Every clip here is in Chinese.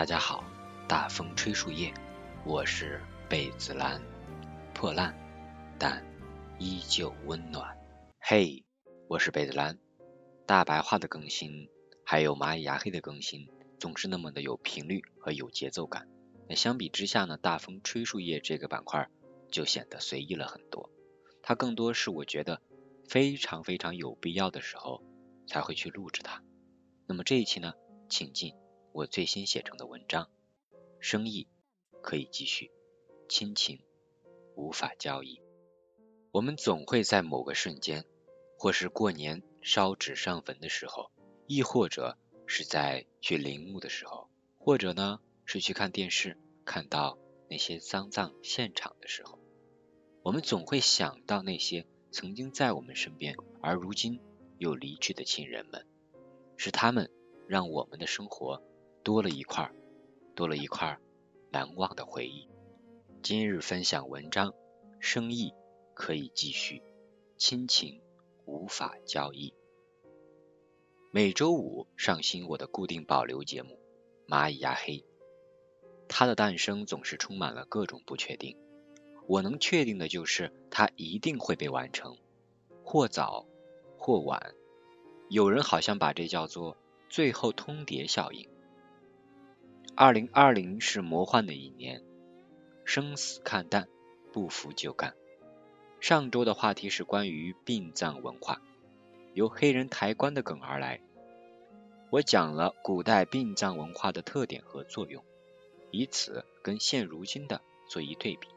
大家好，大风吹树叶，我是贝子兰，破烂但依旧温暖。嘿，我是贝子兰。大白话的更新，还有蚂蚁牙黑的更新，总是那么的有频率和有节奏感。那相比之下呢，大风吹树叶这个板块就显得随意了很多。它更多是我觉得非常非常有必要的时候才会去录制它。那么这一期呢，请进我最新写成的文章。生意可以继续，亲情无法交易。我们总会在某个瞬间，或是过年烧纸上坟的时候，亦或者是在去陵墓的时候，或者呢是去看电视看到那些丧葬现场的时候，我们总会想到那些曾经在我们身边，而如今又离去的亲人们。是他们让我们的生活多了一块，多了一块难忘的回忆。今日分享文章：生意可以继续，亲情无法交易。每周五上新我的固定保留节目《蚂蚁压黑》，它的诞生总是充满了各种不确定。我能确定的就是，它一定会被完成，或早或晚。有人好像把这叫做“最后通牒效应”。二零二零是魔幻的一年，生死看淡，不服就干。上周的话题是关于殡葬文化，由黑人抬棺的梗而来。我讲了古代殡葬文化的特点和作用，以此跟现如今的做一对比。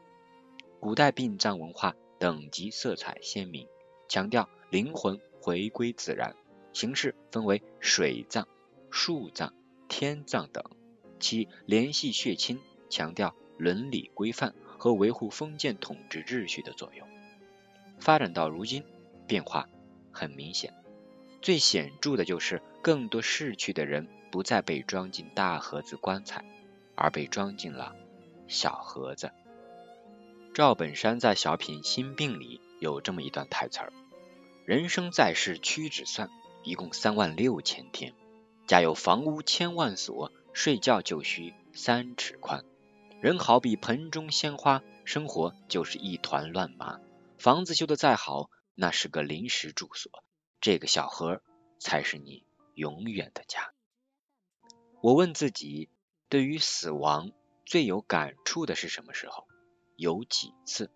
古代殡葬文化等级色彩鲜明，强调灵魂回归自然。形式分为水葬、树葬、天葬等，其联系血亲，强调伦理规范和维护封建统治秩序的作用。发展到如今，变化很明显，最显著的就是更多逝去的人不再被装进大盒子棺材，而被装进了小盒子。赵本山在小品《心病》里有这么一段台词儿：“人生在世屈指算。”一共三万六千天，家有房屋千万所，睡觉就需三尺宽。人好比盆中鲜花，生活就是一团乱麻。房子修得再好，那是个临时住所，这个小盒才是你永远的家。我问自己，对于死亡最有感触的是什么时候？有几次？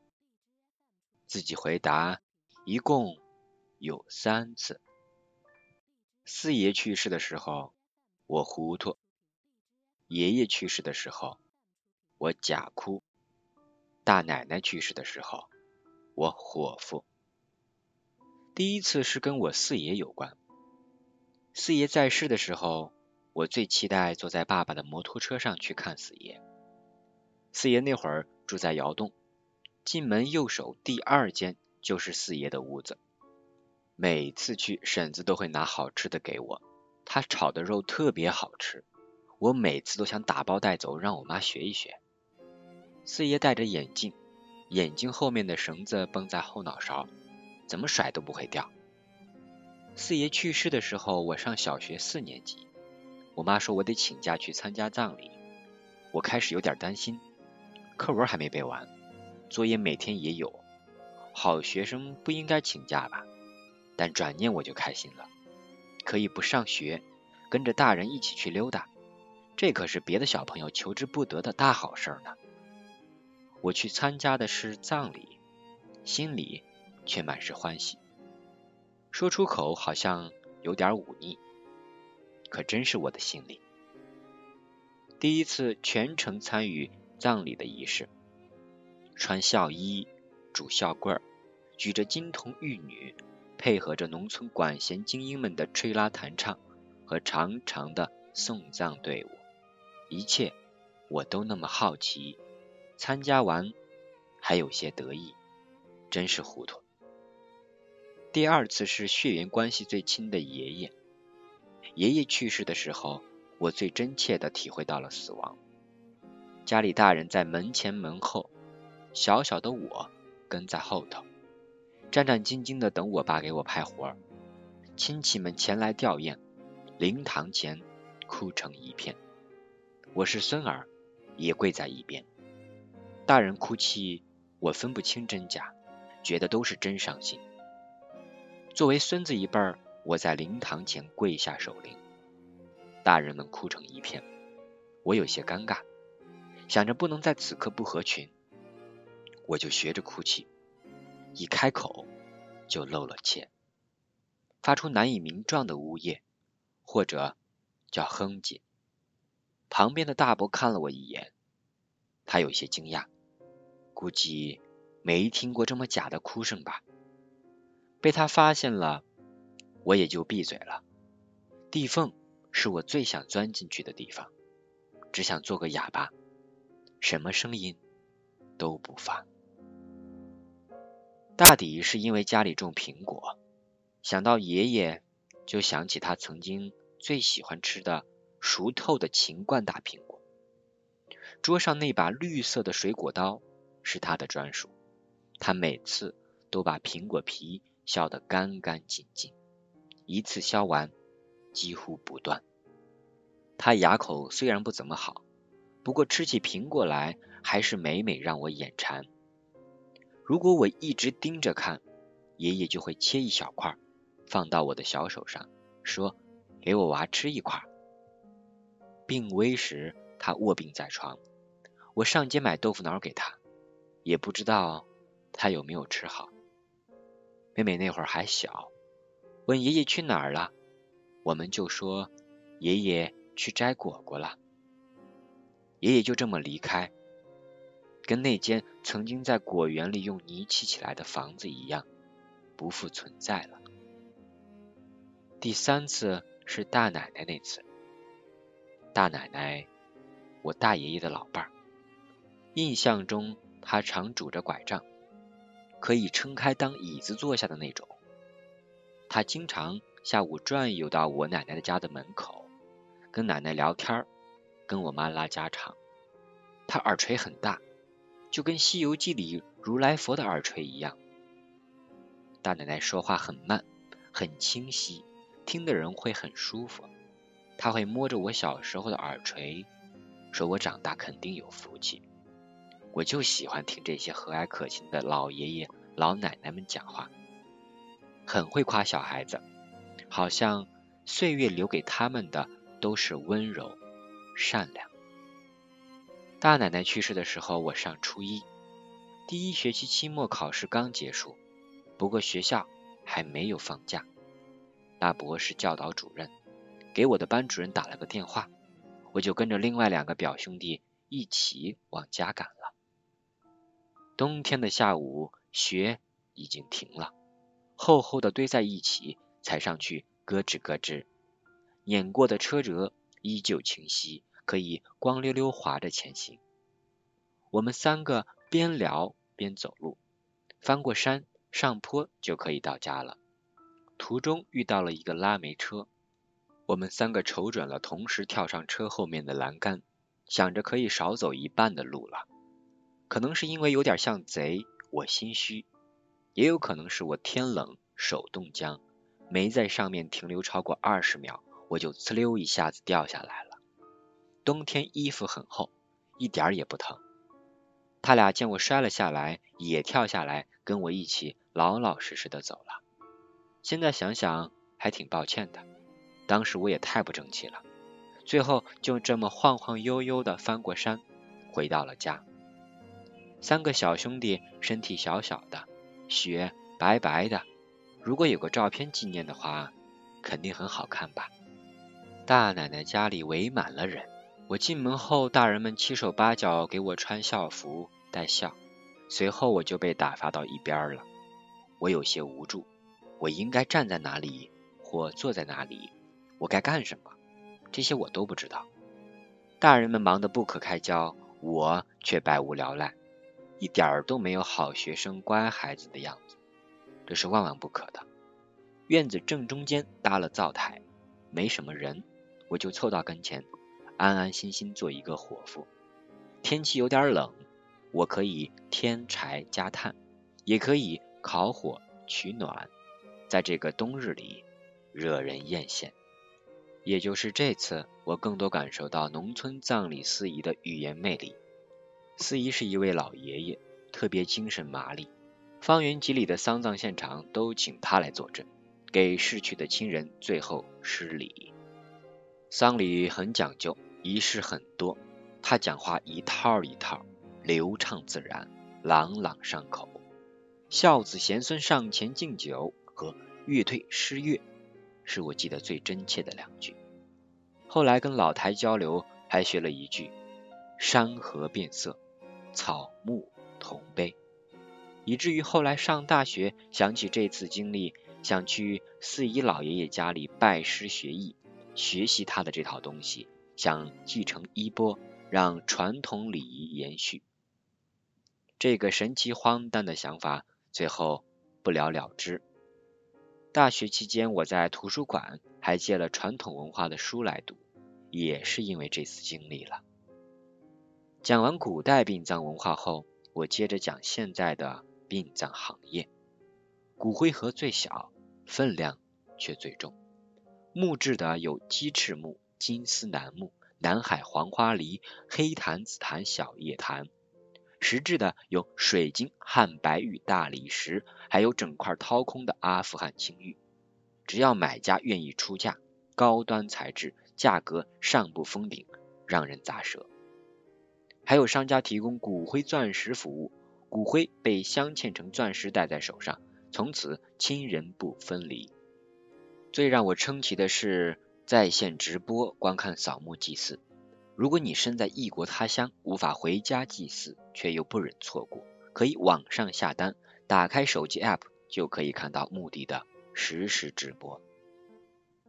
自己回答，一共有三次。四爷去世的时候，我糊涂；爷爷去世的时候，我假哭；大奶奶去世的时候，我伙夫。第一次是跟我四爷有关。四爷在世的时候，我最期待坐在爸爸的摩托车上去看四爷。四爷那会儿住在窑洞，进门右手第二间就是四爷的屋子。每次去，婶子都会拿好吃的给我。她炒的肉特别好吃，我每次都想打包带走，让我妈学一学。四爷戴着眼镜，眼镜后面的绳子绷在后脑勺，怎么甩都不会掉。四爷去世的时候，我上小学四年级，我妈说我得请假去参加葬礼。我开始有点担心，课文还没背完，作业每天也有，好学生不应该请假吧？但转念我就开心了，可以不上学，跟着大人一起去溜达，这可是别的小朋友求之不得的大好事呢。我去参加的是葬礼，心里却满是欢喜，说出口好像有点忤逆，可真是我的心里。第一次全程参与葬礼的仪式，穿孝衣，拄孝棍儿，举着金童玉女。配合着农村管弦精英们的吹拉弹唱和长长的送葬队伍，一切我都那么好奇。参加完还有些得意，真是糊涂。第二次是血缘关系最亲的爷爷，爷爷去世的时候，我最真切的体会到了死亡。家里大人在门前门后，小小的我跟在后头。战战兢兢的等我爸给我派活儿，亲戚们前来吊唁，灵堂前哭成一片。我是孙儿，也跪在一边。大人哭泣，我分不清真假，觉得都是真伤心。作为孙子一辈儿，我在灵堂前跪下守灵。大人们哭成一片，我有些尴尬，想着不能在此刻不合群，我就学着哭泣，一开口就露了怯，发出难以名状的呜咽，或者叫哼唧。旁边的大伯看了我一眼，他有些惊讶。估计没听过这么假的哭声吧？被他发现了，我也就闭嘴了。地缝是我最想钻进去的地方，只想做个哑巴，什么声音都不发。大抵是因为家里种苹果，想到爷爷，就想起他曾经最喜欢吃的熟透的秦冠大苹果。桌上那把绿色的水果刀。是他的专属，他每次都把苹果皮削得干干净净，一次削完几乎不断。他牙口虽然不怎么好，不过吃起苹果来还是每每让我眼馋。如果我一直盯着看，爷爷就会切一小块放到我的小手上，说：“给我娃吃一块。”病危时，他卧病在床，我上街买豆腐脑给他。也不知道他有没有吃好。妹妹那会儿还小，问爷爷去哪儿了，我们就说爷爷去摘果果了。爷爷就这么离开，跟那间曾经在果园里用泥砌起来的房子一样，不复存在了。第三次是大奶奶那次，大奶奶，我大爷爷的老伴儿，印象中。他常拄着拐杖，可以撑开当椅子坐下的那种。他经常下午转悠到我奶奶的家的门口，跟奶奶聊天，跟我妈拉家常。他耳垂很大，就跟《西游记》里如来佛的耳垂一样。大奶奶说话很慢，很清晰，听的人会很舒服。他会摸着我小时候的耳垂，说我长大肯定有福气。我就喜欢听这些和蔼可亲的老爷爷老奶奶们讲话，很会夸小孩子，好像岁月留给他们的都是温柔善良。大奶奶去世的时候，我上初一，第一学期期末考试刚结束，不过学校还没有放假。大伯是教导主任，给我的班主任打了个电话，我就跟着另外两个表兄弟一起往家赶了。冬天的下午，雪已经停了，厚厚的堆在一起，踩上去咯吱咯吱。碾过的车辙依旧清晰，可以光溜溜滑着前行。我们三个边聊边走路，翻过山上坡就可以到家了。途中遇到了一个拉煤车，我们三个瞅准了，同时跳上车后面的栏杆，想着可以少走一半的路了。可能是因为有点像贼，我心虚；也有可能是我天冷手冻僵，没在上面停留超过二十秒，我就呲溜一下子掉下来了。冬天衣服很厚，一点也不疼。他俩见我摔了下来，也跳下来跟我一起老老实实的走了。现在想想还挺抱歉的，当时我也太不争气了。最后就这么晃晃悠悠的翻过山，回到了家。三个小兄弟身体小小的，雪白白的。如果有个照片纪念的话，肯定很好看吧。大奶奶家里围满了人，我进门后，大人们七手八脚给我穿校服戴孝，随后我就被打发到一边了。我有些无助，我应该站在哪里或坐在哪里？我该干什么？这些我都不知道。大人们忙得不可开交，我却百无聊赖。一点儿都没有好学生、乖孩子的样子，这是万万不可的。院子正中间搭了灶台，没什么人，我就凑到跟前，安安心心做一个伙夫。天气有点冷，我可以添柴加炭，也可以烤火取暖，在这个冬日里惹人艳羡。也就是这次，我更多感受到农村葬礼司仪的语言魅力。司仪是一位老爷爷，特别精神麻利，方圆几里的丧葬现场都请他来坐镇，给逝去的亲人最后施礼。丧礼很讲究，仪式很多，他讲话一套一套，流畅自然，朗朗上口。孝子贤孙上前敬酒和乐退诗乐。是我记得最真切的两句。后来跟老台交流，还学了一句“山河变色，草木同悲”，以至于后来上大学，想起这次经历，想去四姨老爷爷家里拜师学艺，学习他的这套东西，想继承衣钵，让传统礼仪延续。这个神奇荒诞的想法，最后不了了之。大学期间，我在图书馆还借了传统文化的书来读，也是因为这次经历了。讲完古代殡葬文化后，我接着讲现在的殡葬行业。骨灰盒最小，分量却最重。木质的有鸡翅木、金丝楠木、南海黄花梨、黑檀、紫檀、小叶檀。实质的有水晶、汉白玉、大理石，还有整块掏空的阿富汗青玉。只要买家愿意出价，高端材质，价格上不封顶，让人咋舌。还有商家提供骨灰钻石服务，骨灰被镶嵌成钻石戴在手上，从此亲人不分离。最让我称奇的是在线直播观看扫墓祭祀。如果你身在异国他乡，无法回家祭祀，却又不忍错过，可以网上下单，打开手机 App 就可以看到墓地的实时直播。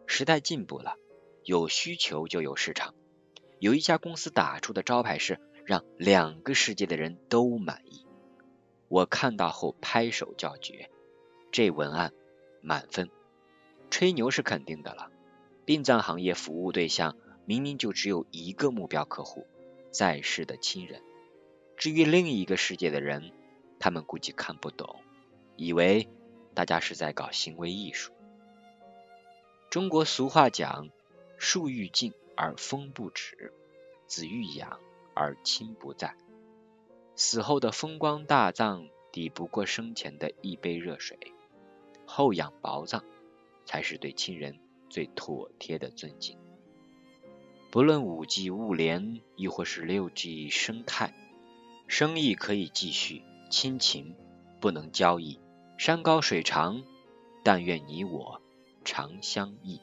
时代进步了，有需求就有市场。有一家公司打出的招牌是让两个世界的人都满意，我看到后拍手叫绝，这文案满分。吹牛是肯定的了，殡葬行业服务对象。明明就只有一个目标客户，在世的亲人。至于另一个世界的人，他们估计看不懂，以为大家是在搞行为艺术。中国俗话讲：“树欲静而风不止，子欲养而亲不在。”死后的风光大葬抵不过生前的一杯热水，厚养薄葬才是对亲人最妥帖的尊敬。不论五 G 物联，亦或是六 G 生态，生意可以继续，亲情不能交易。山高水长，但愿你我长相忆，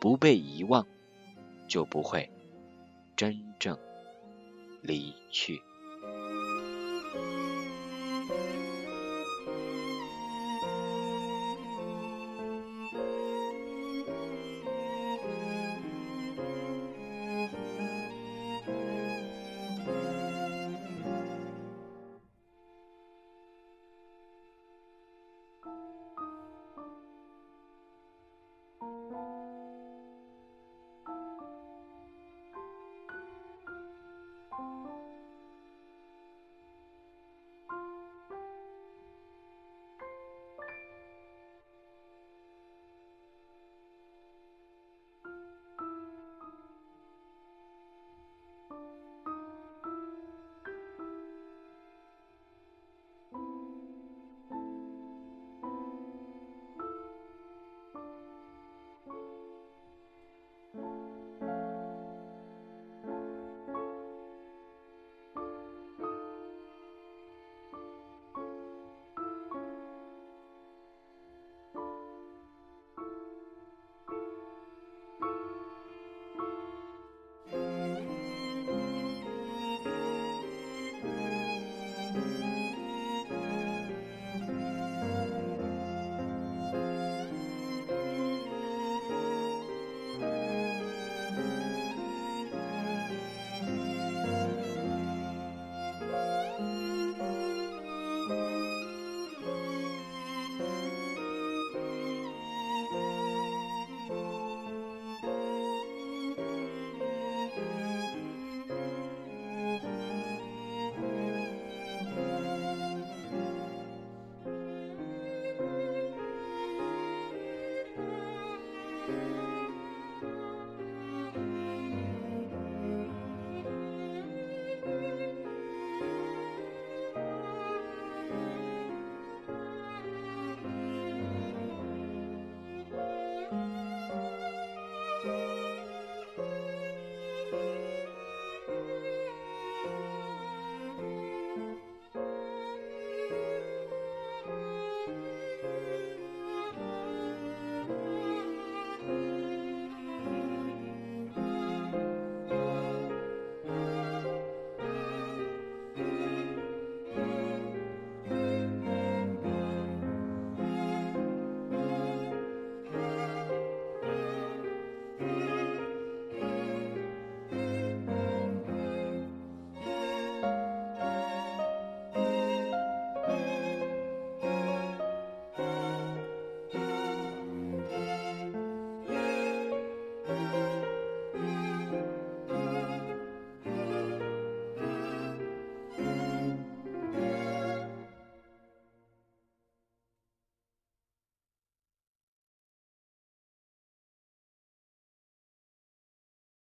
不被遗忘，就不会真正离去。